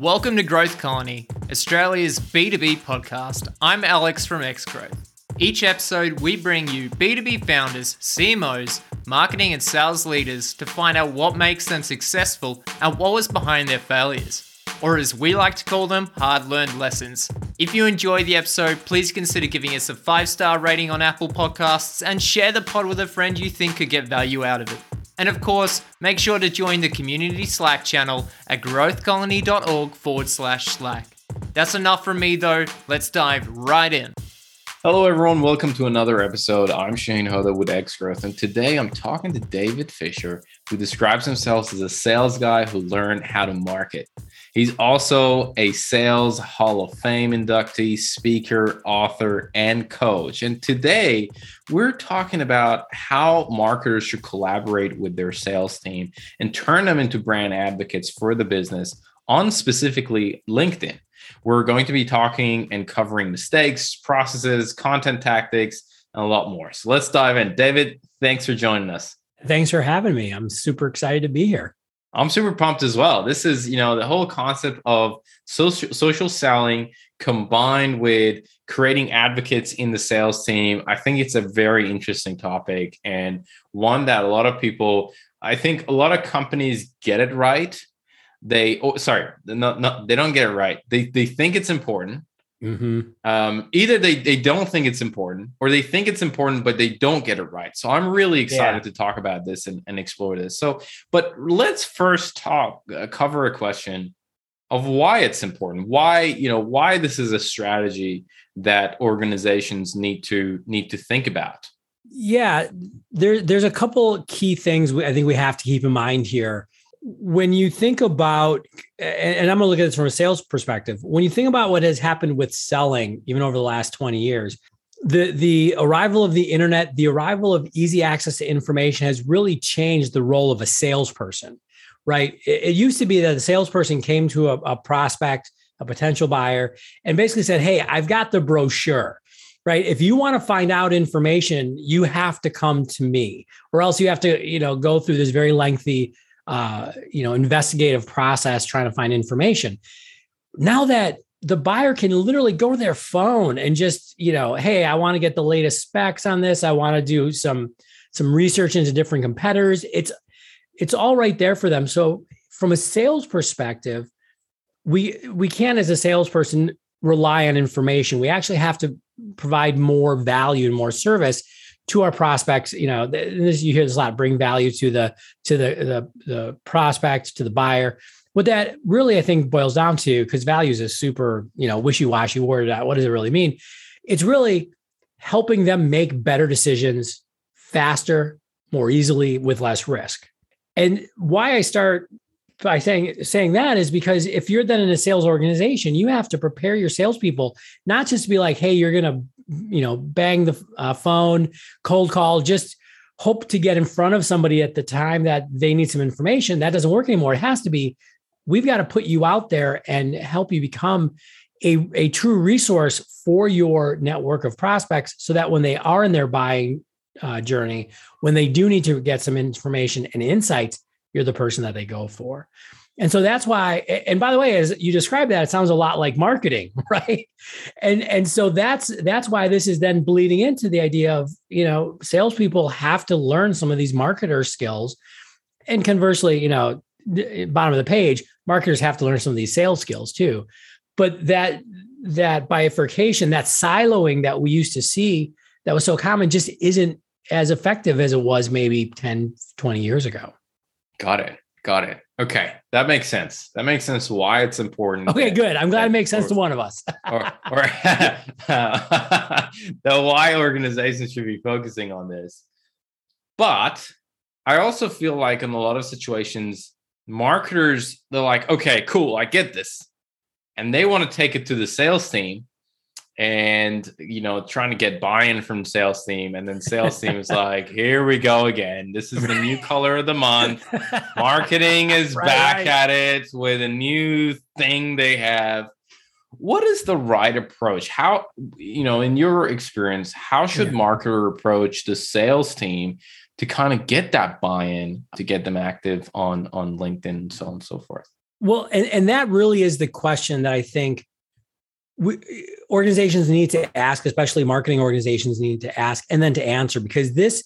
Welcome to Growth Colony, Australia's B2B podcast. I'm Alex from Xgrowth. Each episode, we bring you B2B founders, CMOs, marketing and sales leaders to find out what makes them successful and what was behind their failures. Or as we like to call them, hard learned lessons. If you enjoy the episode, please consider giving us a five star rating on Apple Podcasts and share the pod with a friend you think could get value out of it. And of course, make sure to join the community Slack channel at growthcolony.org forward slash Slack. That's enough from me though, let's dive right in. Hello, everyone. Welcome to another episode. I'm Shane Hoda with Xgrowth, and today I'm talking to David Fisher, who describes himself as a sales guy who learned how to market. He's also a Sales Hall of Fame inductee, speaker, author, and coach. And today we're talking about how marketers should collaborate with their sales team and turn them into brand advocates for the business on specifically LinkedIn. We're going to be talking and covering mistakes, processes, content tactics, and a lot more. So let's dive in. David, thanks for joining us. Thanks for having me. I'm super excited to be here. I'm super pumped as well. This is, you know, the whole concept of social social selling combined with creating advocates in the sales team. I think it's a very interesting topic and one that a lot of people, I think a lot of companies get it right. They, oh, sorry, not, not, they don't get it right. They, they think it's important Mm-hmm. Um, either they they don't think it's important, or they think it's important, but they don't get it right. So I'm really excited yeah. to talk about this and, and explore this. So, but let's first talk uh, cover a question of why it's important. Why you know why this is a strategy that organizations need to need to think about. Yeah, there there's a couple key things I think we have to keep in mind here when you think about and i'm going to look at this from a sales perspective when you think about what has happened with selling even over the last 20 years the the arrival of the internet the arrival of easy access to information has really changed the role of a salesperson right? It, it used to be that the salesperson came to a, a prospect a potential buyer and basically said hey i've got the brochure right? If you want to find out information you have to come to me or else you have to you know go through this very lengthy uh, you know investigative process trying to find information. Now that the buyer can literally go to their phone and just you know hey i want to get the latest specs on this. I want to do some some research into different competitors it's it's all right there for them. So from a sales perspective we we can't as a salesperson rely on information. We actually have to provide more value and more service to our prospects you know this you hear this a lot bring value to the to the the, the prospect to the buyer. What that really i think boils down to because values is super you know wishy-washy word uh, what does it really mean? It's really helping them make better decisions faster more easily with less risk. And why i start by saying saying that is because if you're then in a sales organization, you have to prepare your salespeople not just to be like, hey, you're gonna, you know, bang the uh, phone, cold call, just hope to get in front of somebody at the time that they need some information. That doesn't work anymore. It has to be, we've got to put you out there and help you become a, a true resource for your network of prospects so that when they are in their buying uh, journey, when they do need to get some information and insights, you're the person that they go for. And so that's why, and by the way, as you describe that, it sounds a lot like marketing, right? And and so that's that's why this is then bleeding into the idea of you know salespeople have to learn some of these marketer skills, and conversely, you know, bottom of the page, marketers have to learn some of these sales skills too. But that that bifurcation, that siloing that we used to see that was so common, just isn't as effective as it was maybe 10, 20 years ago. Got it. Got it. Okay. That makes sense. That makes sense why it's important. Okay, good. I'm glad that, it makes sense or, to one of us. or, or the why organizations should be focusing on this. But I also feel like in a lot of situations, marketers, they're like, okay, cool, I get this. And they want to take it to the sales team and you know trying to get buy-in from sales team and then sales team is like here we go again. This is the new color of the month. Marketing is right, back right. at it with a new thing they have. What is the right approach? How you know in your experience how should yeah. marketer approach the sales team to kind of get that buy-in to get them active on on linkedin and so on and so forth? Well, and, and that really is the question that I think we, organizations need to ask, especially marketing organizations need to ask and then to answer because this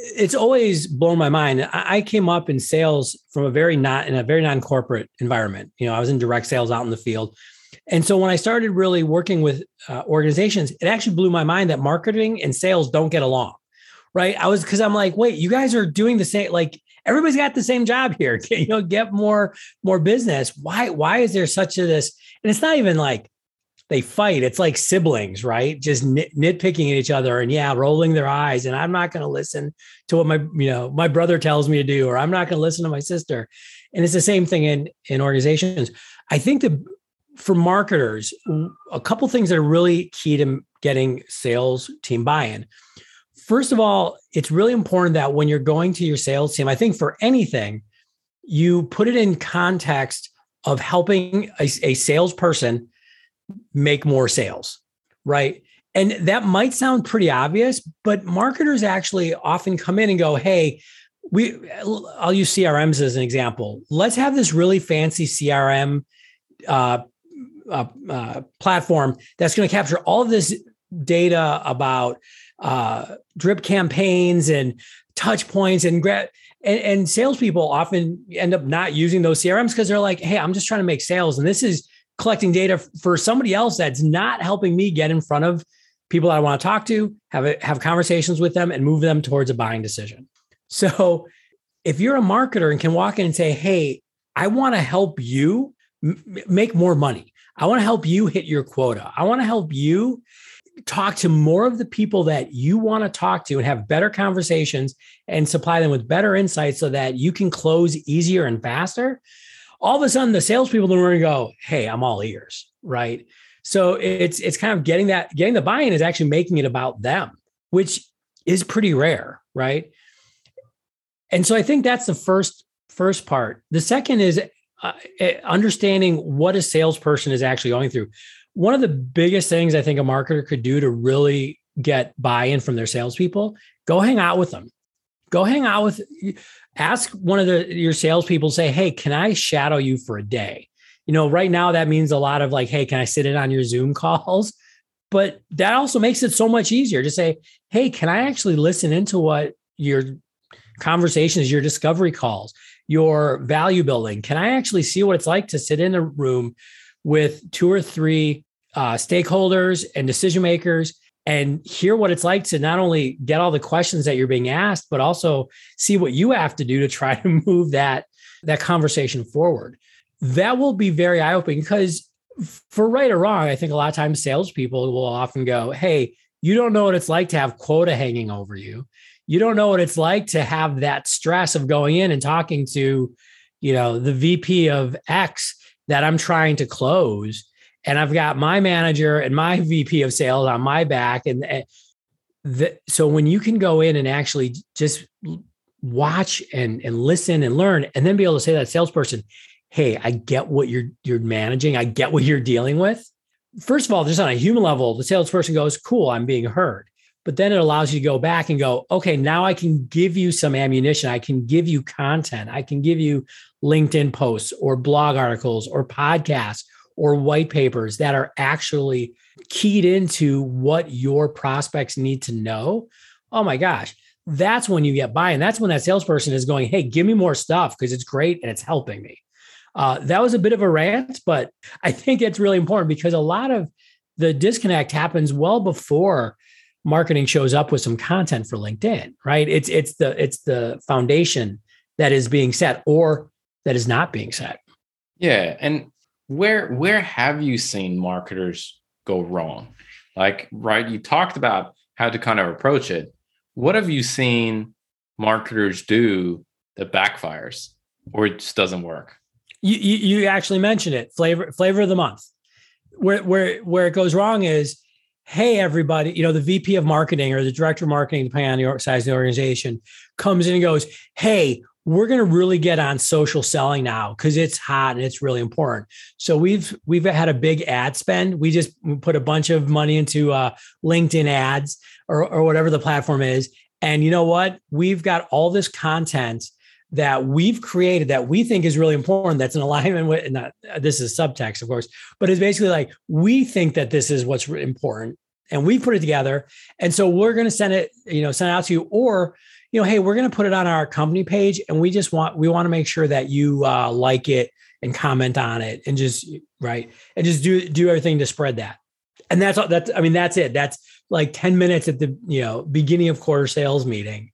it's always blown my mind. I came up in sales from a very not in a very non-corporate environment. You know, I was in direct sales out in the field. And so when I started really working with uh, organizations, it actually blew my mind that marketing and sales don't get along. Right. I was because I'm like, wait, you guys are doing the same, like everybody's got the same job here. you know, get more, more business. Why, why is there such a this? And it's not even like they fight. It's like siblings, right? Just nit- nitpicking at each other and yeah, rolling their eyes. And I'm not going to listen to what my, you know, my brother tells me to do, or I'm not going to listen to my sister. And it's the same thing in, in organizations. I think that for marketers, a couple things that are really key to getting sales team buy-in. First of all, it's really important that when you're going to your sales team, I think for anything, you put it in context of helping a, a salesperson make more sales, right? And that might sound pretty obvious, but marketers actually often come in and go, "Hey, we I'll use CRMs as an example. Let's have this really fancy CRM uh, uh, uh, platform that's going to capture all of this data about uh, drip campaigns and touch points and gra- and, and salespeople often end up not using those CRMs because they're like, "Hey, I'm just trying to make sales, and this is collecting data for somebody else that's not helping me get in front of people I want to talk to, have a, have conversations with them, and move them towards a buying decision. So, if you're a marketer and can walk in and say, "Hey, I want to help you m- make more money. I want to help you hit your quota. I want to help you talk to more of the people that you want to talk to and have better conversations and supply them with better insights so that you can close easier and faster." All of a sudden the salespeople in the room go, "Hey, I'm all ears," right? So it's it's kind of getting that getting the buy-in is actually making it about them, which is pretty rare, right? And so I think that's the first first part. The second is uh, eh, understanding what a salesperson is actually going through. One of the biggest things I think a marketer could do to really get buy-in from their salespeople, go hang out with them. Go hang out with ask one of the your salespeople, say, Hey, can I shadow you for a day? You know, right now that means a lot of like, hey, can I sit in on your Zoom calls? But that also makes it so much easier to say, hey, can I actually listen into what your conversations, your discovery calls, your value building? Can I actually see what it's like to sit in a room with two or three uh, stakeholders and decision makers and hear what it's like to not only get all the questions that you're being asked, but also see what you have to do to try to move that that conversation forward. That will be very eye opening because, for right or wrong, I think a lot of times salespeople will often go, "Hey, you don't know what it's like to have quota hanging over you. You don't know what it's like to have that stress of going in and talking to, you know, the VP of X that I'm trying to close." And I've got my manager and my VP of sales on my back. And, and the, so when you can go in and actually just watch and, and listen and learn, and then be able to say to that salesperson, Hey, I get what you're, you're managing. I get what you're dealing with. First of all, just on a human level, the salesperson goes, cool, I'm being heard. But then it allows you to go back and go, okay, now I can give you some ammunition. I can give you content. I can give you LinkedIn posts or blog articles or podcasts or white papers that are actually keyed into what your prospects need to know, oh my gosh, that's when you get by. And That's when that salesperson is going, hey, give me more stuff because it's great and it's helping me. Uh, that was a bit of a rant, but I think it's really important because a lot of the disconnect happens well before marketing shows up with some content for LinkedIn, right? It's it's the it's the foundation that is being set or that is not being set. Yeah, and where where have you seen marketers go wrong? Like, right, you talked about how to kind of approach it. What have you seen marketers do that backfires or it just doesn't work? You, you, you actually mentioned it. Flavor flavor of the month. Where where where it goes wrong is, hey everybody, you know the VP of marketing or the director of marketing, depending on the size of the organization, comes in and goes, hey, we're going to really get on social selling now because it's hot and it's really important. So we've we've had a big ad spend. We just put a bunch of money into uh, LinkedIn ads or, or whatever the platform is. And you know what? We've got all this content that we've created that we think is really important that's in alignment with not this is subtext of course but it's basically like we think that this is what's important and we put it together and so we're going to send it you know send it out to you or you know hey we're going to put it on our company page and we just want we want to make sure that you uh, like it and comment on it and just right and just do do everything to spread that and that's all that's i mean that's it that's like 10 minutes at the you know beginning of quarter sales meeting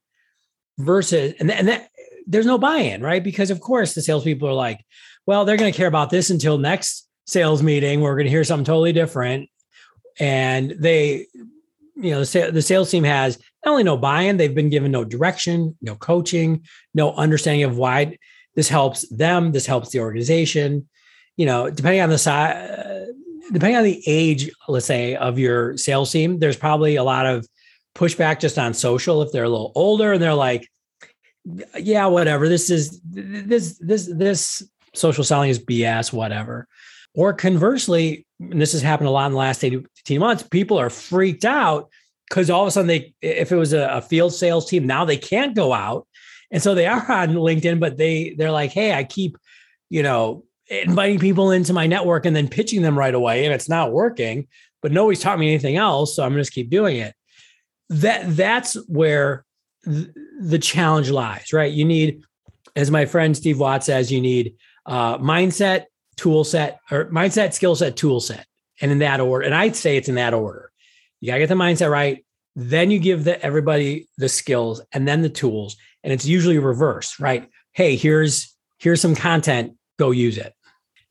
versus and, and that there's no buy-in, right? Because of course the salespeople are like, well, they're going to care about this until next sales meeting. We're going to hear something totally different. And they, you know, the sales team has not only no buy-in, they've been given no direction, no coaching, no understanding of why this helps them, this helps the organization. You know, depending on the size, uh, depending on the age, let's say, of your sales team, there's probably a lot of pushback just on social if they're a little older and they're like, yeah, whatever. This is this this this social selling is BS, whatever. Or conversely, and this has happened a lot in the last 18 months, people are freaked out because all of a sudden they if it was a, a, field sales team, now they can't go out. And so they are on LinkedIn, but they they're like, hey, I keep, you know, inviting people into my network and then pitching them right away. And it's not working, but nobody's taught me anything else. So I'm just keep doing it. That that's where the challenge lies, right? You need, as my friend Steve Watts says, you need uh, mindset, tool set, or mindset, skill set, tool set, and in that order. And I'd say it's in that order. You gotta get the mindset right. Then you give the, everybody the skills and then the tools. And it's usually reverse, right? Hey, here's here's some content. Go use it.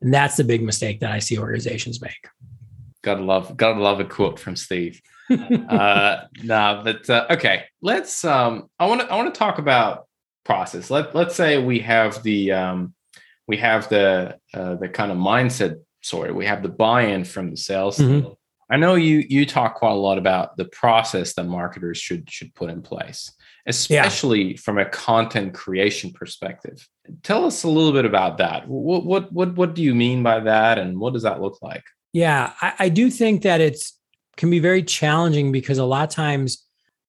And that's the big mistake that I see organizations make. Gotta love, gotta love a quote from Steve uh, nah, but uh, okay. Let's. Um, I want to. I want to talk about process. Let Let's say we have the um, we have the uh, the kind of mindset. Sorry, we have the buy-in from the sales. Mm-hmm. I know you you talk quite a lot about the process that marketers should should put in place, especially yeah. from a content creation perspective. Tell us a little bit about that. What what what what do you mean by that, and what does that look like? Yeah, I, I do think that it's can be very challenging because a lot of times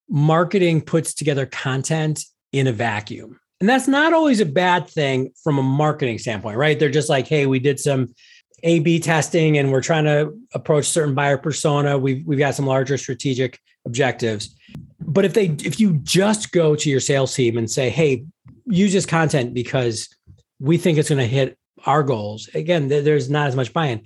marketing puts together content in a vacuum. And that's not always a bad thing from a marketing standpoint, right? They're just like, hey, we did some A B testing and we're trying to approach certain buyer persona. We've, we've got some larger strategic objectives. But if they if you just go to your sales team and say, hey, use this content because we think it's going to hit our goals, again, there's not as much buy-in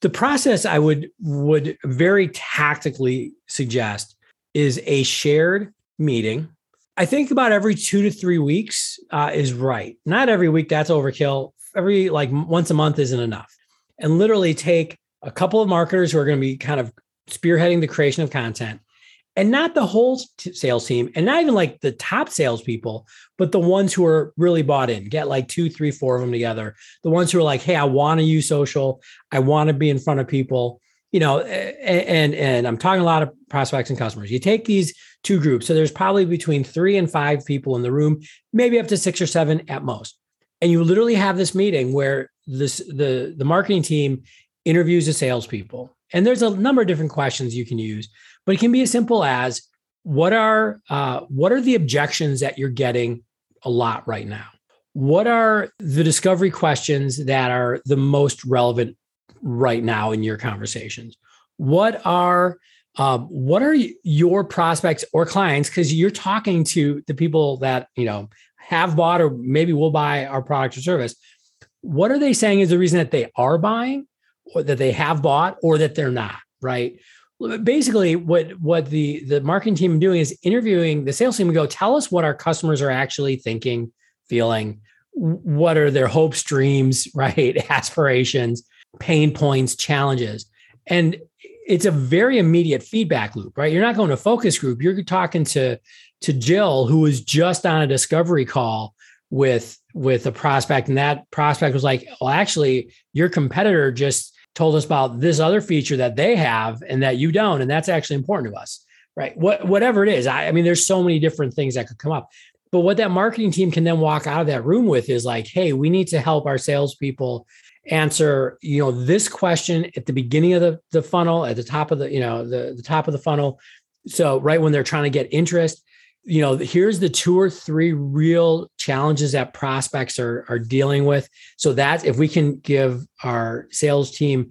the process I would would very tactically suggest is a shared meeting. I think about every two to three weeks uh, is right. Not every week, that's overkill. Every like once a month isn't enough. And literally take a couple of marketers who are going to be kind of spearheading the creation of content and not the whole t- sales team and not even like the top salespeople, but the ones who are really bought in. Get like two, three, four of them together. The ones who are like, hey, I want to use social. I want to be in front of people. You know, and and I'm talking a lot of prospects and customers. You take these two groups, so there's probably between three and five people in the room, maybe up to six or seven at most. And you literally have this meeting where this the the marketing team interviews the salespeople, and there's a number of different questions you can use but it can be as simple as what are uh, what are the objections that you're getting a lot right now? What are the discovery questions that are the most relevant right now in your conversations? What are um, what are your prospects or clients? Because you're talking to the people that you know have bought or maybe will buy our product or service what are they saying is the reason that they are buying or that they have bought or that they're not right? Basically what what the the marketing team doing is interviewing the sales team and go tell us what our customers are actually thinking feeling. What are their hopes dreams right? Aspirations pain points challenges. And it's a very immediate feedback loop right? You're not going to focus group. You're talking to to jill who was just on a discovery call with with a prospect. And that prospect was like well actually your competitor just told us about this other feature that they have and that you don't and that's actually important to us. Right? What whatever it is I, I, mean there's so many different things that could come up. But what that marketing team can then walk out of that room with is like hey we need to help our salespeople answer you know this question at the beginning of the, the funnel at the top of the you know the, the top of the funnel. So right when they're trying to get interest you know, here's the two or three real challenges that prospects are, are dealing with. So that if we can give our sales team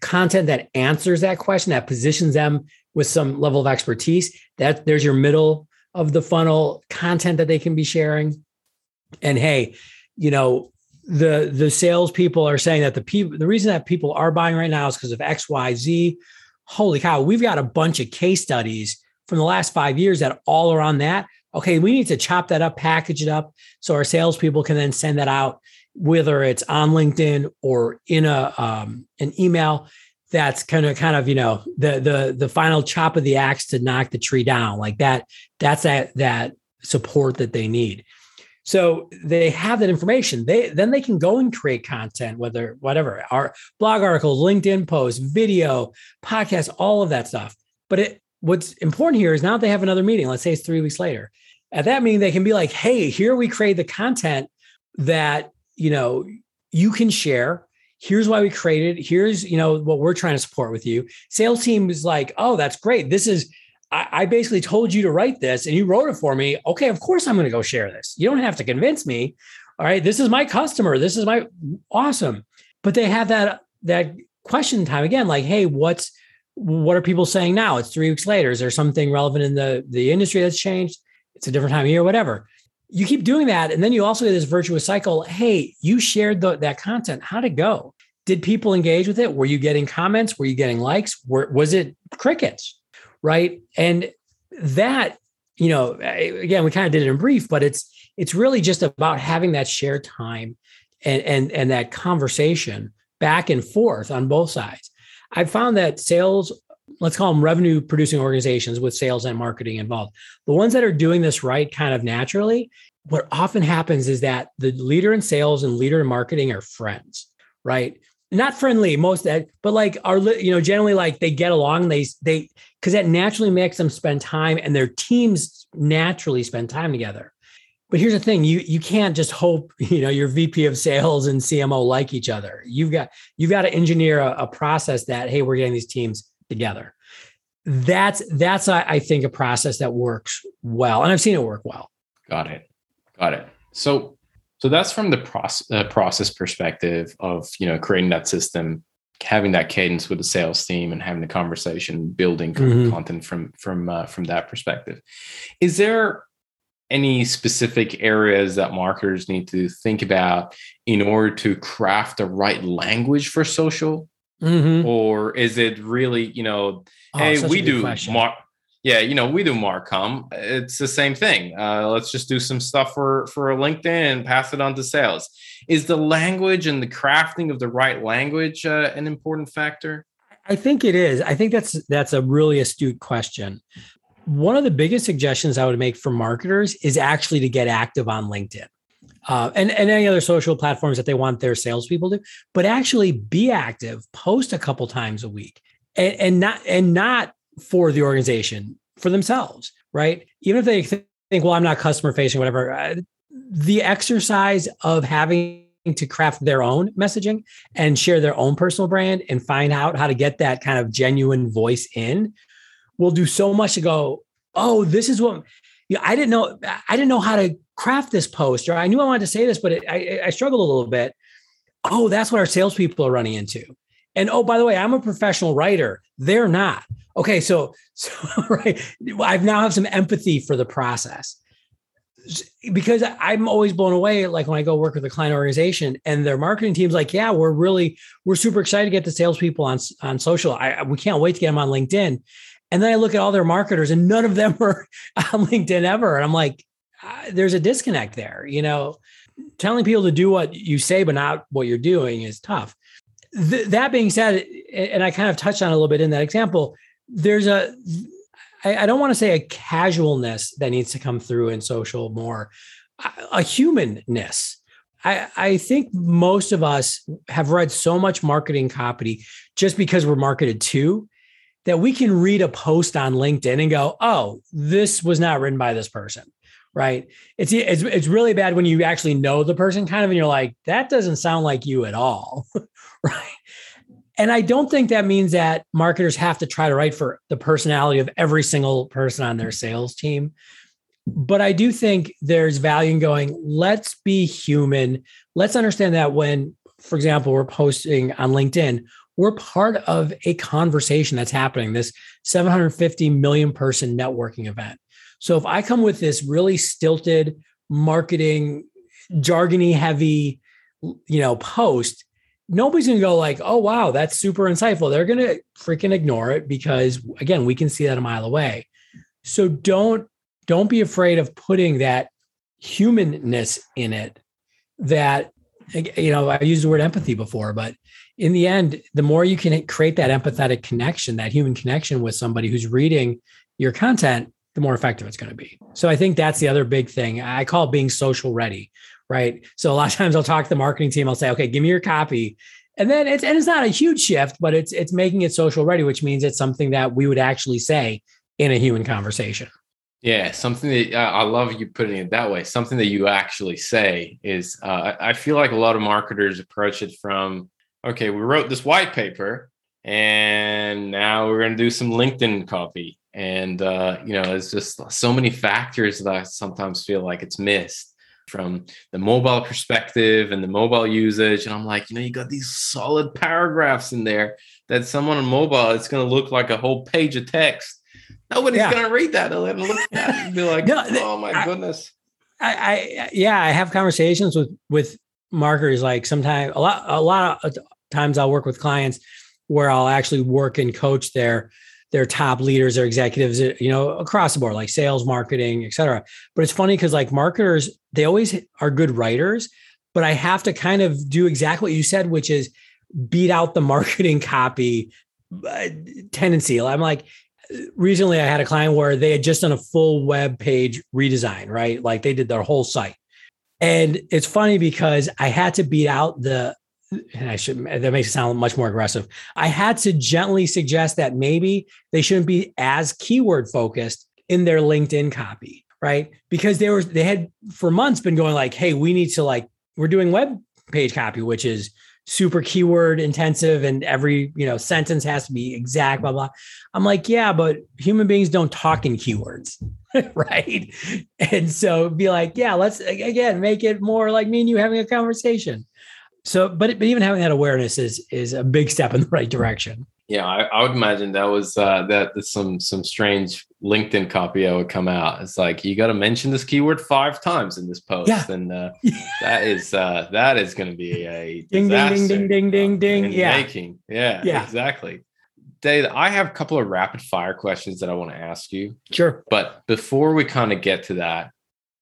content that answers that question, that positions them with some level of expertise, that there's your middle of the funnel content that they can be sharing. And hey, you know, the the salespeople are saying that the people the reason that people are buying right now is because of X, Y, Z. Holy cow, we've got a bunch of case studies from the last five years that all are on that. Okay, we need to chop that up, package it up, so our salespeople can then send that out, whether it's on LinkedIn or in a um, an email. That's kind of kind of you know the the the final chop of the axe to knock the tree down like that. That's that that support that they need. So they have that information. They then they can go and create content, whether whatever, our blog articles, LinkedIn posts, video, podcast, all of that stuff. But it what's important here is now they have another meeting. Let's say it's three weeks later. At that meeting, they can be like, hey, here we create the content that you know you can share. Here's why we created. Here's you know what we're trying to support with you. Sales team is like, oh, that's great. This is I, I basically told you to write this and you wrote it for me. Okay, of course I'm going to go share this. You don't have to convince me. All right, this is my customer. This is my awesome. But they have that that question time again, like, hey, what's what are people saying now? It's three weeks later. Is there something relevant in the the industry that's changed? It's a different time of year, whatever. You keep doing that, and then you also get this virtuous cycle. Hey, you shared the, that content. How'd it go? Did people engage with it? Were you getting comments? Were you getting likes? Were, was it crickets? right? And that, you know, again, we kind of did it in brief, but it's it's really just about having that shared time and and and that conversation back and forth on both sides. I've found that sales, let's call them revenue producing organizations with sales and marketing involved, the ones that are doing this right kind of naturally, what often happens is that the leader in sales and leader in marketing are friends, right? not friendly most that but like are you know generally like they get along they they because that naturally makes them spend time and their teams naturally spend time together but here's the thing you you can't just hope you know your vp of sales and cmo like each other. You've got you've got to engineer a, a process that hey we're getting these teams together. That's that's I think a process that works well and i've seen it work well. Got it. Got it. So so that's from the process, uh, process perspective of you know creating that system, having that cadence with the sales team, and having the conversation, building mm-hmm. content from from uh, from that perspective. Is there any specific areas that marketers need to think about in order to craft the right language for social? Mm-hmm. Or is it really, you know, oh, hey, we do mar- yeah, you know, we do Marcom. It's the same thing. Uh, let's just do some stuff for for LinkedIn and pass it on to sales. Is the language and the crafting of the right language uh, an important factor? I think it is. I think that's that's a really astute question. One of the biggest suggestions I would make for marketers is actually to get active on LinkedIn. Uh, and, and any other social platforms that they want their salespeople to, but actually be active, post a couple times a week, and, and not and not for the organization for themselves, right? Even if they think, well, I'm not customer facing, whatever. Uh, the exercise of having to craft their own messaging and share their own personal brand and find out how to get that kind of genuine voice in will do so much to go, oh, this is what you know, I didn't know. I didn't know how to craft this post, or I knew I wanted to say this, but it, I, I struggled a little bit. Oh, that's what our salespeople are running into. And oh, by the way, I'm a professional writer. They're not. Okay, so so right, I've now have some empathy for the process because I'm always blown away. Like when I go work with a client organization and their marketing team's like, yeah, we're really we're super excited to get the salespeople on on social. I we can't wait to get them on LinkedIn. And then I look at all their marketers and none of them are on LinkedIn ever. And I'm like, uh, there's a disconnect there. You know, telling people to do what you say but not what you're doing is tough. Th- that being said, and I kind of touched on a little bit in that example there's a I, I don't want to say a casualness that needs to come through in social more, a humanness. I, I think most of us have read so much marketing copy just because we're marketed to that we can read a post on LinkedIn and go, oh, this was not written by this person. Right. It's, it's it's really bad when you actually know the person kind of and you're like, that doesn't sound like you at all. right. And I don't think that means that marketers have to try to write for the personality of every single person on their sales team. but I do think there's value in going, let's be human. Let's understand that when, for example, we're posting on LinkedIn, we're part of a conversation that's happening, this 750 million person networking event. So if I come with this really stilted marketing, jargony heavy, you know, post, nobody's going to go like, "Oh wow, that's super insightful." They're going to freaking ignore it because again, we can see that a mile away. So don't don't be afraid of putting that humanness in it that you know i used the word empathy before but in the end the more you can create that empathetic connection that human connection with somebody who's reading your content the more effective it's going to be. So i think that's the other big thing. I call being social ready right? So a lot of times i'll talk to the marketing team i'll say okay give me your copy. And then it's and it's not a huge shift but it's it's making it social ready which means it's something that we would actually say in a human conversation. Yeah, something that uh, I love you putting it that way. Something that you actually say is, uh, I feel like a lot of marketers approach it from, okay, we wrote this white paper, and now we're going to do some LinkedIn copy, and uh, you know, it's just so many factors that I sometimes feel like it's missed from the mobile perspective and the mobile usage. And I'm like, you know, you got these solid paragraphs in there that someone on mobile, it's going to look like a whole page of text Nobody's yeah. gonna read that and look at it and be like, no, "Oh my I, goodness." I, I, yeah, I have conversations with with marketers. Like sometimes a lot a lot of times I'll work with clients where I'll actually work and coach their their top leaders or executives, you know, across the board, like sales, marketing, et cetera. But it's funny because like marketers, they always are good writers, but I have to kind of do exactly what you said, which is beat out the marketing copy uh, tendency. I'm like, recently I had a client where they had just done a full web page redesign, right? Like they did their whole site. And it's funny because I had to beat out the and I should that makes it sound much more aggressive. I had to gently suggest that maybe they shouldn't be as keyword focused in their LinkedIn copy, right? Because they were they had for months been going like, hey, we need to like we're doing web page copy, which is super keyword intensive and every you know sentence has to be exact blah blah. I'm like yeah but human beings don't talk in keywords. Right? And so be like yeah let's again make it more like me and you having a conversation. So but, but even having that awareness is is a big step in the right direction. Yeah, I, I, would imagine that was uh, that some some strange LinkedIn copy that would come out. It's like you got to mention this keyword five times in this post, yeah. and uh, that is uh, that is going to be a ding ding ding ding ding ding ding. Yeah, making yeah, yeah, exactly. Dave, I have a couple of rapid fire questions that I want to ask you. Sure, but before we kind of get to that,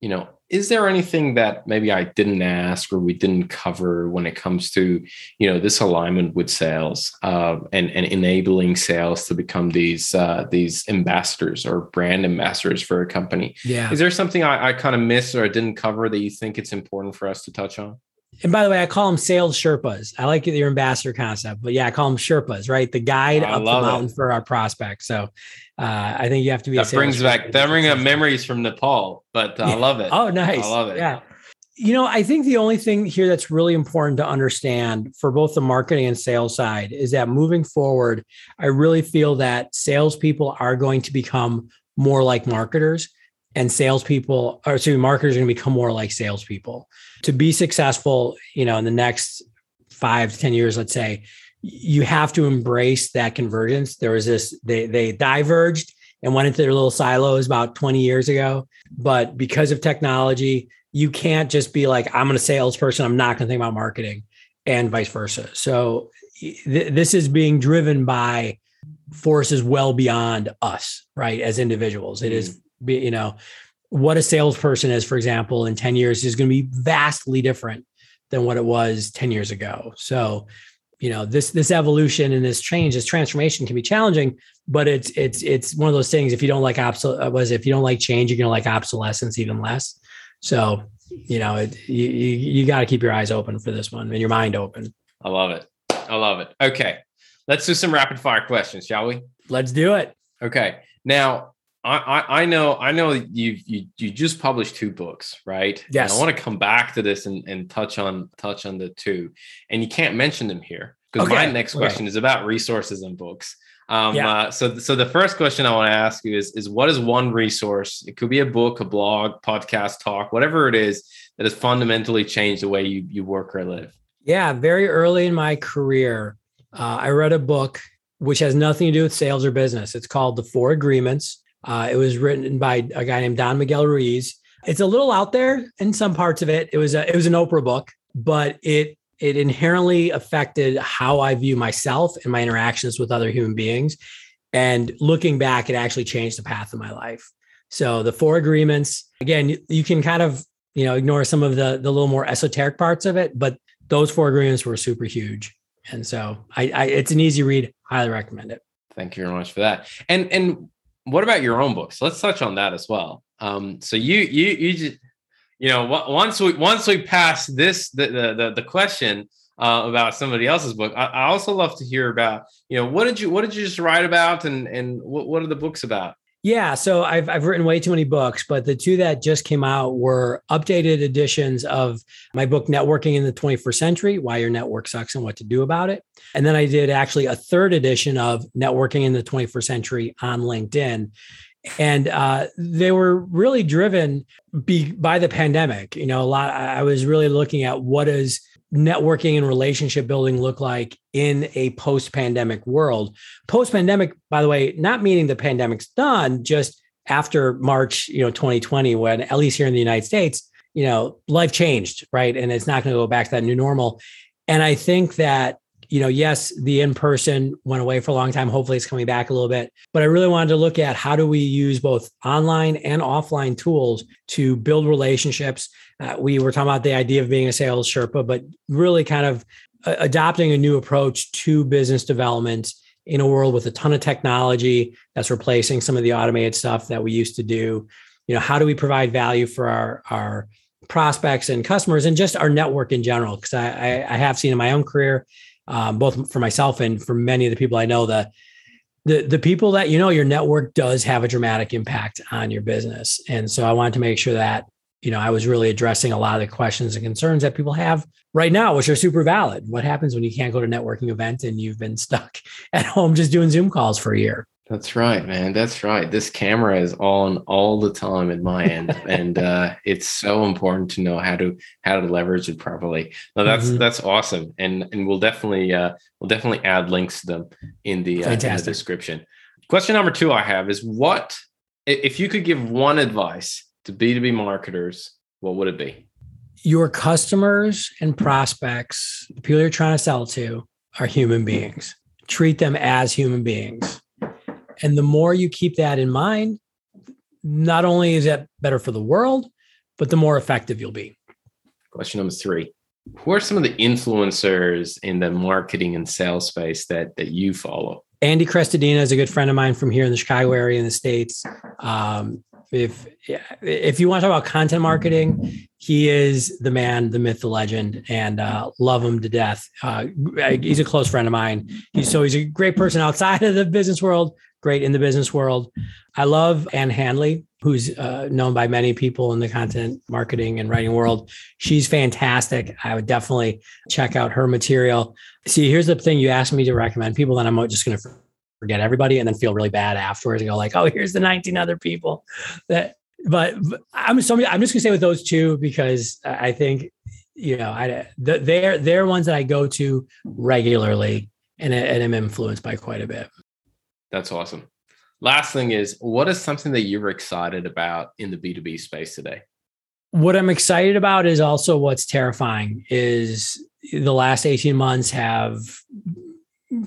you know, is there anything that maybe I didn't ask or we didn't cover when it comes to, you know, this alignment with sales uh, and and enabling sales to become these uh, these ambassadors or brand ambassadors for a company? Yeah. Is there something I, I kind of missed or I didn't cover that you think it's important for us to touch on? And by the way, I call them sales Sherpas. I like your ambassador concept, but yeah, I call them Sherpas, right? The guide up the mountain it. for our prospects. So uh, I think you have to be. That brings back that brings up memories from Nepal, but uh, yeah. I love it. Oh, nice. I love it. Yeah. You know, I think the only thing here that's really important to understand for both the marketing and sales side is that moving forward, I really feel that salespeople are going to become more like marketers and salespeople, or excuse marketers are going to become more like salespeople. To be successful, you know, in the next five to 10 years, let's say, you have to embrace that convergence. There was this, they they diverged and went into their little silos about 20 years ago. But because of technology, you can't just be like, I'm a salesperson, I'm not going to think about marketing, and vice versa. So th- this is being driven by forces well beyond us, right? As individuals, it mm. is be, you know, what a salesperson is, for example, in 10 years is going to be vastly different than what it was 10 years ago. So, you know, this this evolution and this change, this transformation can be challenging, but it's it's it's one of those things. If you don't like obsol uh, was if you don't like change, you're gonna like obsolescence even less. So, you know, it, you you, you got to keep your eyes open for this one and your mind open. I love it. I love it. Okay, let's do some rapid fire questions, shall we? Let's do it. Okay. Now, I, I know I know you you you just published two books, right? Yes. And I want to come back to this and, and touch on touch on the two, and you can't mention them here because okay. my next question okay. is about resources and books. Um, yeah. Uh, so, so the first question I want to ask you is, is what is one resource? It could be a book, a blog, podcast, talk, whatever it is that has fundamentally changed the way you, you work or live. Yeah, very early in my career, uh, I read a book which has nothing to do with sales or business. It's called The Four Agreements. Uh, it was written by a guy named Don Miguel Ruiz. It's a little out there in some parts of it. It was a, it was an Oprah book, but it it inherently affected how I view myself and my interactions with other human beings. And looking back, it actually changed the path of my life. So the four agreements, again, you, you can kind of you know ignore some of the the little more esoteric parts of it, but those four agreements were super huge. And so I, I it's an easy read. Highly recommend it. Thank you very much for that. And and what about your own books? Let's touch on that as well. Um, so you you you just you know once we once we pass this the the the, question uh, about somebody else's book, I, I, also love to hear about you know what did you what did you just write about and and what, what are the books about? Yeah, so I've I've written way too many books, but the two that just came out were updated editions of my book Networking in the 21st Century: Why Your Network Sucks and What to Do About It. And then I did actually a third edition of Networking in the 21st Century on LinkedIn. And uh, they were really driven be, by the pandemic. You know, a lot. I was really looking at what is networking and relationship building look like in a post pandemic world? Post pandemic, by the way, not meaning the pandemic's done, just after March, you know, 2020, when at least here in the United States, you know, life changed, right? And it's not going to go back to that new normal. And I think that you know, yes, the in person went away for a long time. Hopefully, it's coming back a little bit. But I really wanted to look at how do we use both online and offline tools to build relationships. Uh, we were talking about the idea of being a sales Sherpa, but really kind of uh, adopting a new approach to business development in a world with a ton of technology that's replacing some of the automated stuff that we used to do. You know, how do we provide value for our our prospects and customers and just our network in general? Because I, I, I have seen in my own career um, both for myself and for many of the people I know that the the people that you know your network does have a dramatic impact on your business and so i wanted to make sure that you know i was really addressing a lot of the questions and concerns that people have right now which are super valid what happens when you can't go to a networking event and you've been stuck at home just doing zoom calls for a year that's right, man. That's right. This camera is on all the time at my end, and uh, it's so important to know how to how to leverage it properly. No, that's mm-hmm. that's awesome, and and we'll definitely uh, we'll definitely add links to them in the, uh, in the description. Question number two I have is what if you could give one advice to B two B marketers, what would it be? Your customers and prospects, the people you're trying to sell to, are human beings. Treat them as human beings and the more you keep that in mind, not only is that better for the world, but the more effective you'll be. Question number three. Who are some of the influencers in the marketing and sales space that that you follow? Andy Crestodina is a good friend of mine from here in the Chicago area in the States. Um, if if you want to talk about content marketing, he is the man, the myth, the legend, and uh, love him to death. Uh, he's a close friend of mine. He's so he's a great person outside of the business world, great in the business world. I love Ann Handley, who's uh, known by many people in the content marketing and writing world. She's fantastic. I would definitely check out her material. See, here's the thing you asked me to recommend people, that I'm just going to forget everybody and then feel really bad afterwards and go like, oh, here's the 19 other people that, but I'm so I'm just gonna say with those two because I think you know I they're they're ones that I go to regularly and, and am influenced by quite a bit. That's awesome. Last thing is, what is something that you're excited about in the B2B space today? What I'm excited about is also what's terrifying is the last 18 months have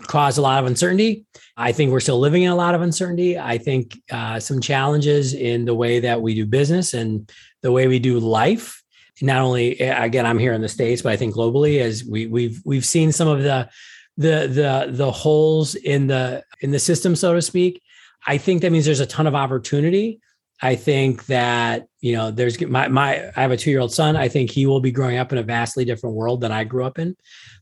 caused a lot of uncertainty. I think we're still living in a lot of uncertainty. I think uh, some challenges in the way that we do business and the way we do life. Not only again, I'm here in the states, but I think globally, as we we've we've seen some of the the the the holes in the in the system, so to speak. I think that means there's a ton of opportunity. I think that you know there's my my I have a two year old son. I think he will be growing up in a vastly different world than I grew up in.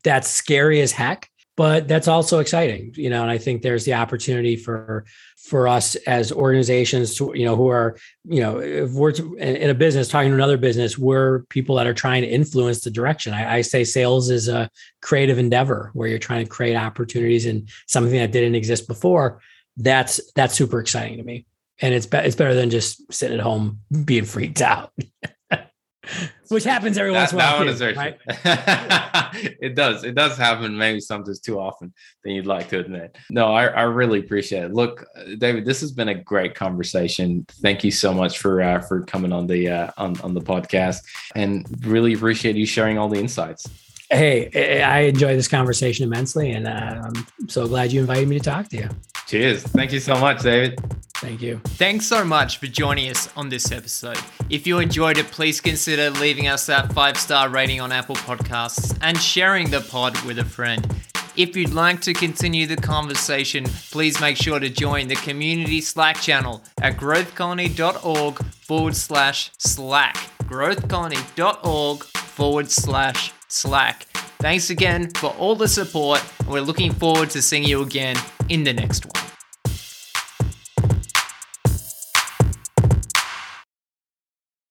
That's scary as heck, but that's also exciting, you know. And I think there's the opportunity for for us as organizations to, you know, who are, you know, if we're in a business talking to another business, we're people that are trying to influence the direction. I, I say sales is a creative endeavor where you're trying to create opportunities and something that didn't exist before. That's that's super exciting to me, and it's be- it's better than just sitting at home being freaked out. which happens every that, once in a while. Too, right? it does. It does happen maybe sometimes too often than you'd like to admit. No, I, I really appreciate it. Look, David, this has been a great conversation. Thank you so much for uh, for coming on the uh, on on the podcast, and really appreciate you sharing all the insights. Hey, I enjoy this conversation immensely, and uh, I'm so glad you invited me to talk to you. Cheers. Thank you so much, David. Thank you. Thanks so much for joining us on this episode. If you enjoyed it, please consider leaving us that five star rating on Apple Podcasts and sharing the pod with a friend. If you'd like to continue the conversation, please make sure to join the community Slack channel at growthcolony.org forward slash Slack. Growthcolony.org forward slash Slack. Thanks again for all the support, and we're looking forward to seeing you again in the next one.